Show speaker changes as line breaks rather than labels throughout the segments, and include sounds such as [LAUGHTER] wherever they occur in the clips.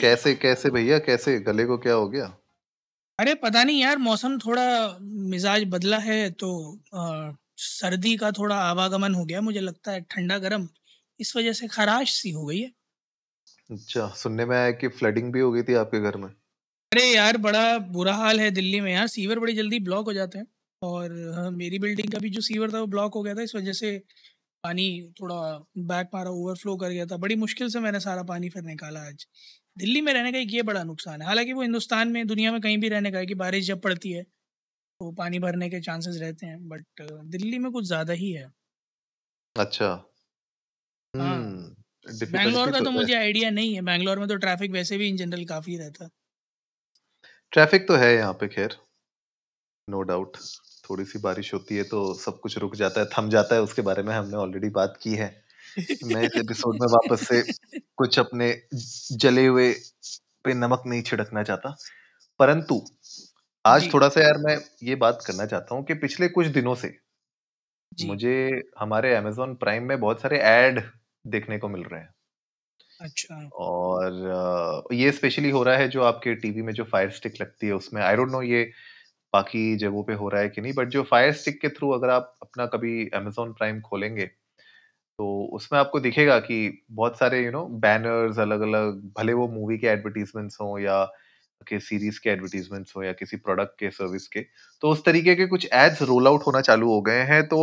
कैसे कैसे भैया? कैसे? गले को क्या हो गया?
अरे पता नहीं यार मौसम थोड़ा मिजाज बदला है तो अ, सर्दी का थोड़ा आवागमन हो गया मुझे लगता है ठंडा गर्म। इस वजह से खराश सी हो गई है।
अच्छा सुनने में आया कि फ्लडिंग भी हो गई थी आपके घर में।
अरे यार बड़ा बुरा हाल है दिल्ली में यार सीवर बड़ी जल्दी ब्लॉक हो जाते हैं। और हाँ, मेरी बिल्डिंग का भी जो सीवर था वो ब्लॉक हो गया था इस वजह से पानी थोड़ा बैक मारा ओवरफ्लो कर गया था। बड़ी मुश्किल से मैंने सारा पानी फिर निकाला आज। दिल्ली में रहने का एक ये बड़ा नुकसान है। हालाँकि वो हिंदुस्तान में दुनिया में कहीं भी रहने का है कि बारिश जब पड़ती है तो पानी भरने के चांसेस रहते हैं बट दिल्ली में कुछ ज़्यादा ही है।
अच्छा।
हाँ।
हम्म
बैंगलोर
डिफिकल्टी
का
तो
तो
है।
मुझे आइडिया नहीं है बैंगलोर में तो ट्रैफ़िक वैसे भी इन जनरल काफ़ी रहता है।
ट्रैफ़िक तो है यहाँ पे खैर। नो डाउट थोड़ी सी बारिश होती है तो सब कुछ रुक जाता है थम जाता है उसके बारे में हमने ऑलरेडी बात की है। मैं इस एपिसोड में वापस से कुछ अपने जले हुए पे नमक नहीं छिड़कना चाहता। परंतु आज
जी।
थोड़ा सा यार मैं ये बात करना चाहता हूँ कि पिछले कुछ दिनों से
जी।
मुझे हमारे अमेजोन प्राइम में बहुत सारे ऐड देखने को मिल रहे हैं।
अच्छा।
और अ, ये स्पेशली हो रहा है जो आपके टीवी में जो फायर स्टिक लगती है उसमें। आई डोंट नो ये बाकी जगहों पे हो रहा है कि नहीं बट जो फायर स्टिक के थ्रू अगर आप अपना कभी अमेजोन प्राइम खोलेंगे तो उसमें आपको दिखेगा कि बहुत सारे यू नो बैनर्स अलग अलग भले वो मूवी के एडवर्टीजमेंट्स हों या के सीरीज़ के एडवर्टीजमेंट्स हो या किसी प्रोडक्ट के सर्विस के तो उस तरीके के कुछ एड्स रोल आउट होना चालू हो गए हैं तो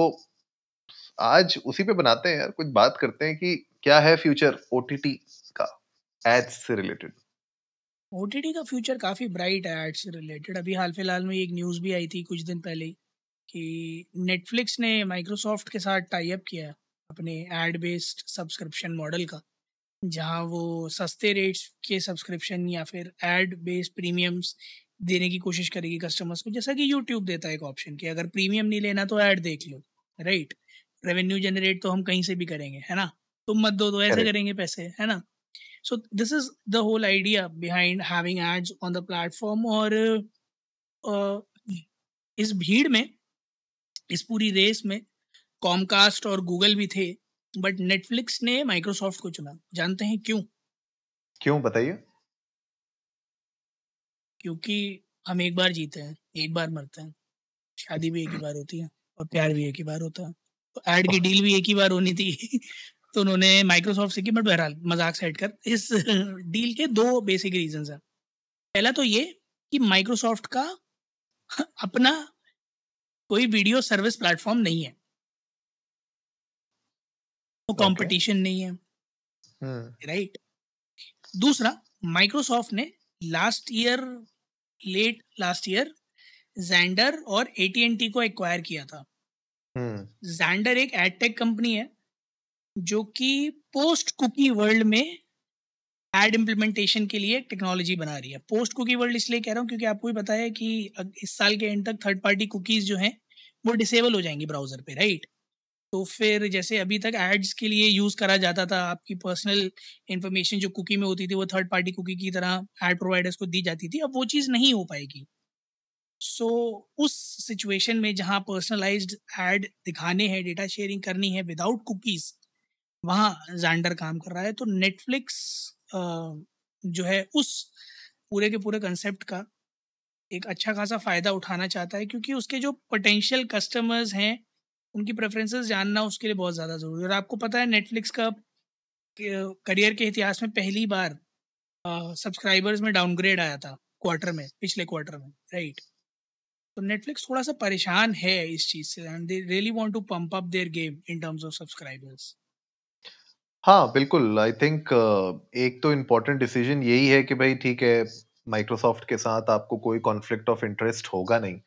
आज उसी पे बनाते हैं यार, कुछ बात करते हैं कि क्या है फ्यूचर ओटीटी का एड्स से रिलेटेड
ओटीटी का फ्यूचर काफ़ी ब्राइट है एड से रिलेटेड अभी हाल फ़िलहाल में एक न्यूज़ भी आई थी कुछ दिन पहले कि नेटफ्लिक्स ने माइक्रोसॉफ्ट के साथ टाई अप किया है। अपने एड बेस्ड सब्सक्रिप्शन मॉडल का जहाँ वो सस्ते रेट्स के सब्सक्रिप्शन या फिर एड बेस्ड प्रीमियम्स देने की कोशिश करेगी कस्टमर्स को। जैसा कि यूट्यूब देता है एक ऑप्शन कि अगर प्रीमियम नहीं लेना तो ऐड देख लो राइट रेवेन्यू जनरेट तो हम कहीं से भी करेंगे है ना? तुम मत दो तो ऐसे करेंगे पैसे है ना? So this is the whole idea behind having ads on the platform और अ, इस भीड़ में इस पूरी रेस में कॉमकास्ट और गूगल भी थे बट नेटफ्लिक्स ने माइक्रोसॉफ्ट को चुना। जानते हैं क्यों?
क्यों? बताइए।
क्योंकि हम एक बार जीते हैं एक बार मरते हैं। शादी भी एक ही बार होती है और प्यार भी एक ही बार होता है। तो ऐड की डील भी एक ही बार होनी थी। [LAUGHS] तो उन्होंने माइक्रोसॉफ्ट से की बट बहरहाल मज़ाक साइड कर। इस [LAUGHS] डील के दो बेसिक रीजन हैं। पहला तो ये कि माइक्रोसॉफ्ट का [LAUGHS] अपना कोई वीडियो सर्विस प्लेटफॉर्म नहीं है। तो कंपटीशन नहीं है। राइट दूसरा माइक्रोसॉफ्ट ने last year let last year Xandr और एटीएनटी को एक्वायर किया था।
हम्म
जैंडर एक एडटेक कंपनी है जो कि पोस्ट कुकी वर्ल्ड में एड इम्प्लीमेंटेशन के लिए टेक्नोलॉजी बना रही है। पोस्ट कुकी वर्ल्ड इसलिए कह रहा हूँ क्योंकि आपको भी पता है कि इस साल के एंड तक थर्ड पार्टी कुकीज़ जो हैं वो डिसेबल हो जाएँगी ब्राउज़र पे राइट तो फिर जैसे अभी तक एड्स के लिए यूज़ करा जाता था आपकी पर्सनल इन्फॉर्मेशन जो कुकी में होती थी वो थर्ड पार्टी कुकी की तरह एड प्रोवाइडर्स को दी जाती थी अब वो चीज़ नहीं हो पाएगी। सो so, उस सिचुएशन में जहाँ पर्सनलाइज्ड एड दिखाने हैं डेटा शेयरिंग करनी है विदाउट कुकीज़ वहाँ जैंडर काम कर रहा है। तो नेटफ्लिक्स जो है उस पूरे के पूरे कंसेप्ट का एक अच्छा खासा फ़ायदा उठाना चाहता है क्योंकि उसके जो पोटेंशियल कस्टमर्स हैं उनकी प्रेफरेंसेस जानना उसके लिए बहुत ज़्यादा ज़रूरी है। और आपको पता है नेटफ्लिक्स का करियर के इतिहास में पहली बार सब्सक्राइबर्स में डाउनग्रेड आया था क्वार्टर में, पिछले क्वार्टर में राइट तो नेटफ्लिक्स थोड़ा सा परेशान है इस चीज़ से and they really want to pump up their game in terms of subscribers
हाँ बिल्कुल। आई थिंक एक तो इम्पोर्टेंट डिसीज़न यही है कि भाई, ठीक है माइक्रोसॉफ्ट के साथ आपको कोई कॉन्फ्लिक्ट ऑफ़ इंटरेस्ट होगा नहीं।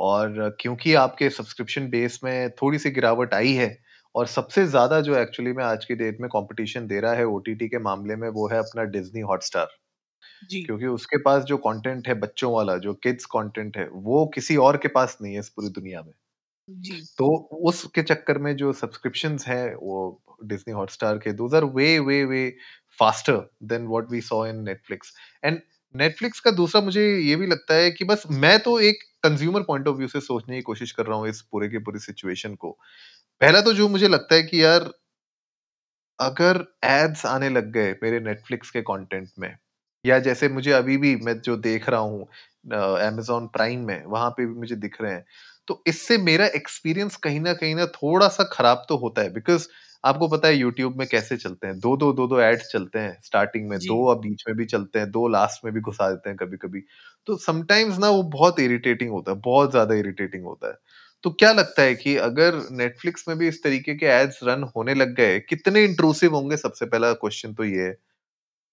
और क्योंकि आपके सब्सक्रिप्शन बेस में थोड़ी सी गिरावट आई है और सबसे ज़्यादा जो एक्चुअली में आज की डेट में कंपटीशन दे रहा है ओटीटी के मामले में वो है अपना डिज्नी हॉटस्टार
जी।
क्योंकि उसके पास जो कंटेंट है बच्चों वाला जो किड्स कंटेंट है वो किसी और के पास नहीं है इस पूरी दुनिया में।
जी।
तो उसके चक्कर में जो सब्सक्रिप्शन है वो डिज्नी हॉटस्टार के those are way way way faster than what we saw in Netflix and Netflix का दूसरा मुझे ये भी लगता है कि बस मैं तो एक कंज्यूमर पॉइंट ऑफ़ व्यू से सोचने की कोशिश कर रहा हूँ इस पूरे के पूरी सिचुएशन को। पहला तो जो मुझे लगता है कि यार, अगर एड्स आने लग गए मेरे नेटफ्लिक्स के कंटेंट में, या जैसे मुझे अभी भी मैं जो देख रहा हूँ अमेजोन प्राइम में, वहाँ पे भी मुझे दिख रहे हैं तो इससे मेरा एक्सपीरियंस कहीं ना कहीं ना थोड़ा सा खराब तो होता है बिकॉज़ आपको पता है यूट्यूब में कैसे चलते हैं? दो दो दो दो एड्स चलते हैं स्टार्टिंग में
जी।
दो अब बीच में भी चलते हैं दो लास्ट में भी घुसा देते हैं कभी कभी तो समटाइम्स ना वो बहुत इरिटेटिंग होता है बहुत ज़्यादा इरिटेटिंग होता है। तो क्या लगता है कि अगर नेटफ्लिक्स में भी इस तरीके के एड्स रन होने लग गए कितने इंट्रूसिव होंगे? सबसे पहला क्वेश्चन तो ये है।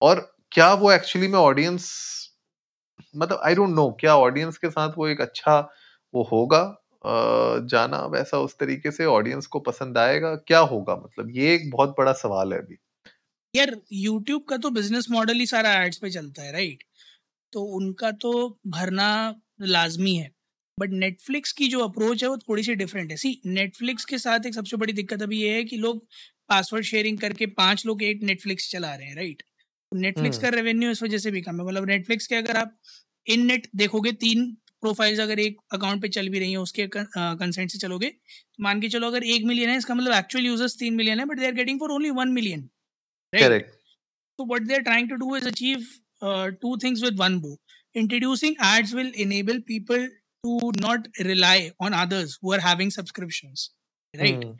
और क्या वो एक्चुअली में ऑडियंस मतलब आई डोंट नो क्या ऑडियंस के साथ वो एक अच्छा वो होगा? जाना वैसा उस तरीके से ऑडियंस को पसंद आएगा क्या होगा? मतलब ये एक बहुत बड़ा सवाल है अभी।
यार यूट्यूब का तो बिज़नेस मॉडल ही सारा एड्स पे चलता है राइट तो उनका तो भरना लाजमी है। बट नेटफ्लिक्स की जो अप्रोच है वो थोड़ी सी डिफरेंट है। सी नेटफ्लिक्स के साथ एक सबसे बड़ी दिक्कत अभी ये है कि लोग पासवर्ड शेयरिंग करके पाँच लोग एक नेटफ्लिक्स चला रहे हैं राइट नेटफ्लिक्स
हम्म।
का रेवेन्यू इस वजह से भी कम है। मतलब नेटफ्लिक्स के अगर आप इन नेट देखोगे तीन प्रोफाइल्स अगर एक अकाउंट पे चल भी रही हैं उसके कंसेंट से चलोगे तो मान के चलो अगर एक मिलियन है इसका मतलब एक्चुअल यूज़र्स तीन मिलियन है but they are getting for only one million right what they're trying to do is achieve uh, two things with one bow. Introducing ads will enable people to not rely on others who are having subscriptions, right?
Hmm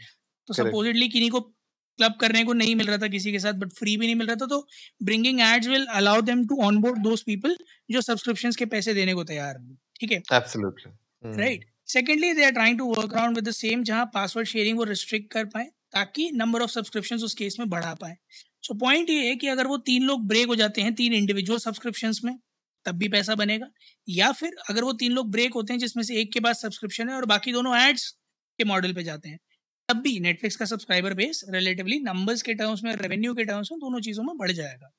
तो supposedly किन्हीं को club करने को नहीं मिल रहा था किसी के साथ बट फ्री भी नहीं मिल रहा था तो bringing ads will allow them to onboard those people जो सब्सक्रिप्शंस के पैसे देने को तैयार हैं। ठीक है?
Absolutely
right secondly they are trying to work around with the same जहाँ पासवर्ड शेयरिंग वो रिस्ट्रिक्ट कर पाए ताकि नंबर ऑफ़ सब्सक्रिप्शंस उस केस में बढ़ा पाए। सो पॉइंट ये है कि अगर वो तीन लोग ब्रेक हो जाते हैं तीन इंडिविजुअल सब्सक्रिप्शंस में तब भी पैसा बनेगा। या फिर अगर वो तीन लोग ब्रेक होते हैं जिसमें से एक के पास सब्सक्रिप्शन है और बाकी दोनों एड्स के मॉडल पे जाते हैं तब भी नेटफ्लिक्स का सब्सक्राइबर बेस रिलेटिवली नंबर्स के टर्म्स में रेवेन्यू के टर्म्स में दोनों चीज़ों में बढ़ जाएगा।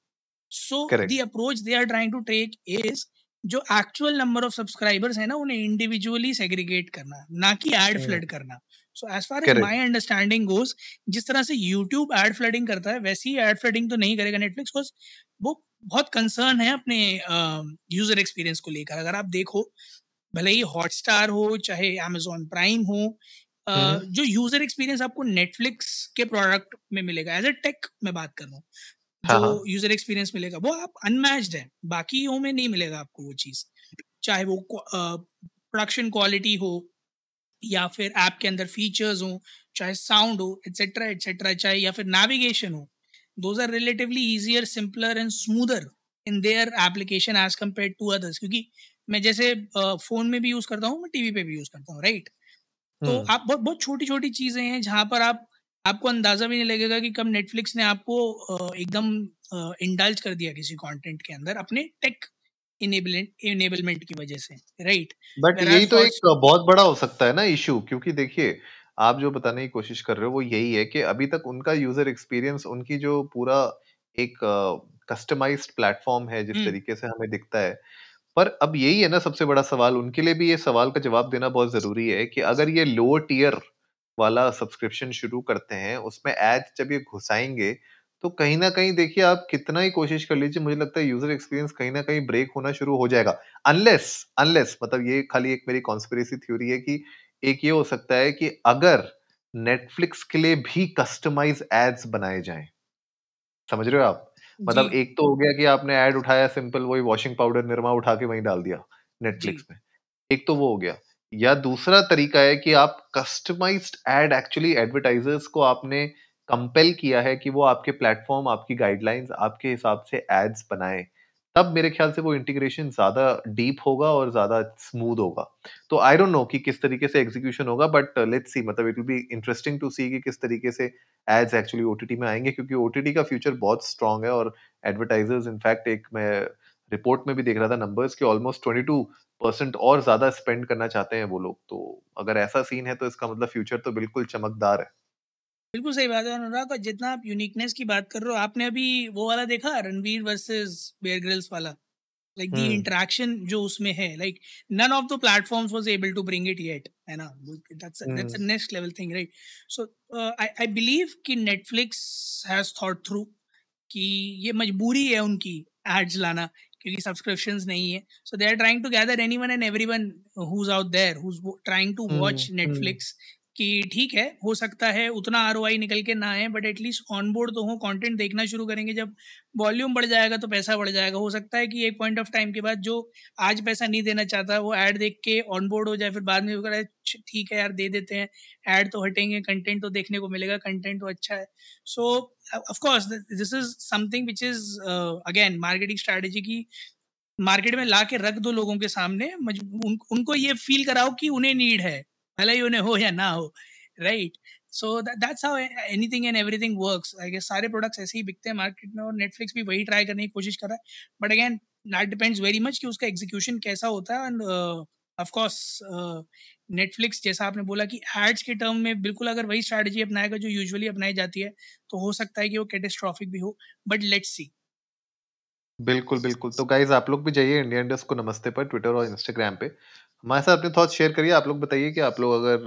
So the approach they are trying to take is जो एक्चुअल नंबर ऑफ़ सब्सक्राइबर्स है ना उन्हें इंडिविजुअली सेग्रीगेट करना ना कि एड फ्लड करना। So as far as my understanding goes जिस तरह से यूट्यूब एड फ्लडिंग करता है वैसे ही एड फ्लडिंग तो नहीं करेगा नेटफ्लिक्स बिकॉज़ वो बहुत कंसर्न है अपने यूज़र एक्सपीरियंस को लेकर। अगर आप देखो भले ही हॉटस्टार हो चाहे अमेजोन प्राइम हो
हम्म।
जो यूज़र एक्सपीरियंस आपको नेटफ्लिक्स के प्रोडक्ट में मिलेगा। एज ए टेक में बात कर रहा हाँ। जो
हाँ।
यूज़र एक्सपीरियंस मिलेगा वो आप अनमैच्ड है बाकी में नहीं मिलेगा आपको वो चीज़। चाहे वो प्रोडक्शन क्वालिटी हो या फिर ऐप के अंदर फीचर्स हो चाहे साउंड हो एट्सेट्रा एट्सेट्रा चाहे या फिर नेविगेशन हो those are relatively easier simpler and smoother in their application as compare to others क्योंकि मैं जैसे फ़ोन में भी यूज़ करता हूँ मैं टीवी पे भी यूज़ करता हूँ राइट तो
हम्म
आप बहुत बहुत छोटी छोटी चीज़ें हैं जहाँ पर आप आपको अंदाज़ा भी नहीं लगेगा कि कब नेटफ्लिक्स ने आपको एकदम इंडल्ज कर दिया किसी कंटेंट के अंदर अपने टेक इनेबलमेंट की वजह से राइट
बट यही तो एक बहुत बड़ा हो सकता है ना इशू क्योंकि देखिए आप जो बताने की कोशिश कर रहे हो वो यही है कि अभी तक उनका यूज़र एक्सपीरियंस उनकी जो पूरा एक कस्टमाइज्ड प्लेटफॉर्म है जिस
हम्म।
तरीके से हमें दिखता है। पर अब यही है ना सबसे बड़ा सवाल उनके लिए भी ये सवाल का जवाब देना बहुत ज़रूरी है कि अगर ये लोअर टियर वाला सब्सक्रिप्शन शुरू करते हैं उसमें एड्स जब ये घुसाएँगे तो कहीं ना कहीं देखिए आप कितना ही कोशिश कर लीजिए मुझे लगता है यूज़र एक्सपीरियंस कहीं ना कहीं ब्रेक होना शुरू हो जाएगा। अनलेस अनलेस मतलब ये खाली एक मेरी कॉन्स्पिरेसी थ्योरी है कि एक ये हो सकता है कि अगर नेटफ्लिक्स के लिए भी कस्टमाइज एड्स बनाए जाएँ समझ रहे हो आप? मतलब एक तो हो गया कि आपने एड उठाया सिंपल वही वॉशिंग पाउडर निरमा उठा के वहीं डाल दिया नेटफ्लिक्स में। एक तो वो हो गया। या दूसरा तरीका है कि आप कस्टमाइज्ड एड एक्चुअली एडवर्टाइजर्स को आपने कंपेल किया है कि वो आपके प्लेटफॉर्म आपकी गाइडलाइंस आपके हिसाब से एड्स बनाएँ। तब मेरे ख्याल से वो इंटीग्रेशन ज़्यादा डीप होगा और ज़्यादा स्मूथ होगा। तो आई डोंट नो कि किस तरीके से एग्जीक्यूशन होगा बट लेट्स सी मतलब it will be interesting to see कि किस तरीके से एड्स एक्चुअली ओटीटी में आएँगे, क्योंकि ओटीटी का फ्यूचर बहुत स्ट्रांग है और एडवर्टाइजर्स इनफैक्ट एक मैं रिपोर्ट में भी देख रहा था नंबर्स कि ऑलमोस्ट 22 परसेंट और ज़्यादा स्पेंड करना चाहते हैं वो लोग। तो अगर ऐसा सीन है तो इसका मतलब फ्यूचर तो बिल्कुल चमकदार है।
बिल्कुल सही बात है अनुराग और जितना आप यूनिकनेस की बात कर रहे हो आपने अभी वो वाला देखा? रणवीर वर्सेस बेयर ग्रिल्स वाला। लाइक द इंटरेक्शन जो उसमें है like none of the platforms was able to bring it yet है ना? That's that's a next level thing right so I I believe कि नेटफ्लिक्स हैज़ थॉट थ्रू कि ये मजबूरी है उनकी एड्स लाना। क्योंकि सब्सक्रिप्शन नहीं है। So they are trying to gather anyone and everyone who's out there who trying to watch Netflix कि ठीक है हो सकता है उतना आरओआई निकल के ना आए बट एटलीस्ट ऑन बोर्ड तो हो कंटेंट देखना शुरू करेंगे। जब वॉल्यूम बढ़ जाएगा तो पैसा बढ़ जाएगा। हो सकता है कि एक पॉइंट ऑफ़ टाइम के बाद जो आज पैसा नहीं देना चाहता वो ऐड देख के ऑन बोर्ड हो जाए फिर बाद में ठीक है यार दे देते हैं। ऐड तो हटेंगे कंटेंट तो देखने को मिलेगा कंटेंट तो अच्छा है। So of course this is something which is again marketing strategy की मार्केट में ला के रख दो लोगों के सामने। उन, उनको ये फील कराओ कि उन्हें नीड है। भले ही उन्हें हो या ना हो right so that's how anything and everything works I guess सारे प्रोडक्ट्स ऐसे ही बिकते हैं मार्केट में और नेटफ्लिक्स भी वही ट्राई करने की कोशिश कर रहा है। But again that depends very much कि उसका एग्जीक्यूशन कैसा होता है एंड ऑफकोर्स नेटफ्लिक्स जैसा आपने बोला कि एड्स के टर्म में बिल्कुल अगर वही स्ट्रैटेजी अपनाएगा जो यूजुअली अपनाई जाती है तो हो सकता है कि वो कैटेस्ट्रॉफिक भी हो बट लेट्स सी
बिल्कुल बिल्कुल। तो गाइज़ आप लोग भी जाइए इंडियन डेस्क को नमस्ते पर ट्विटर और इंस्टाग्राम पे। हमारे साथ अपने थॉट्स शेयर करिए। आप लोग बताइए कि आप लोग अगर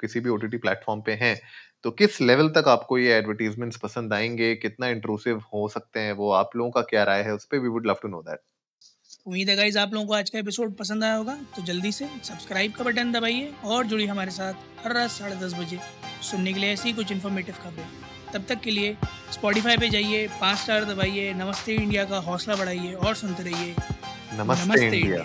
किसी भी ओटीटी प्लेटफॉर्म पे हैं तो किस लेवल तक आपको ये एडवर्टीजमेंट्स पसंद आएँगे? कितना इंट्रूसिव हो सकते हैं वो? आप लोगों का क्या राय है? उस पर we would love to know that
उम्मीद है गाइज़ आप लोगों को आज का एपिसोड पसंद आया होगा तो जल्दी से सब्सक्राइब का बटन दबाइए और जुड़िए हमारे साथ हर रात साढ़े दस बजे सुनने के लिए ऐसी कुछ इन्फॉर्मेटिव खबरें। तब तक के लिए स्पॉटिफाई पे जाइए पाँच स्टार दबाइए नमस्ते इंडिया का हौसला बढ़ाइए और सुनते रहिए।
नमस्ते, नमस्ते इंडिया, इंडिया।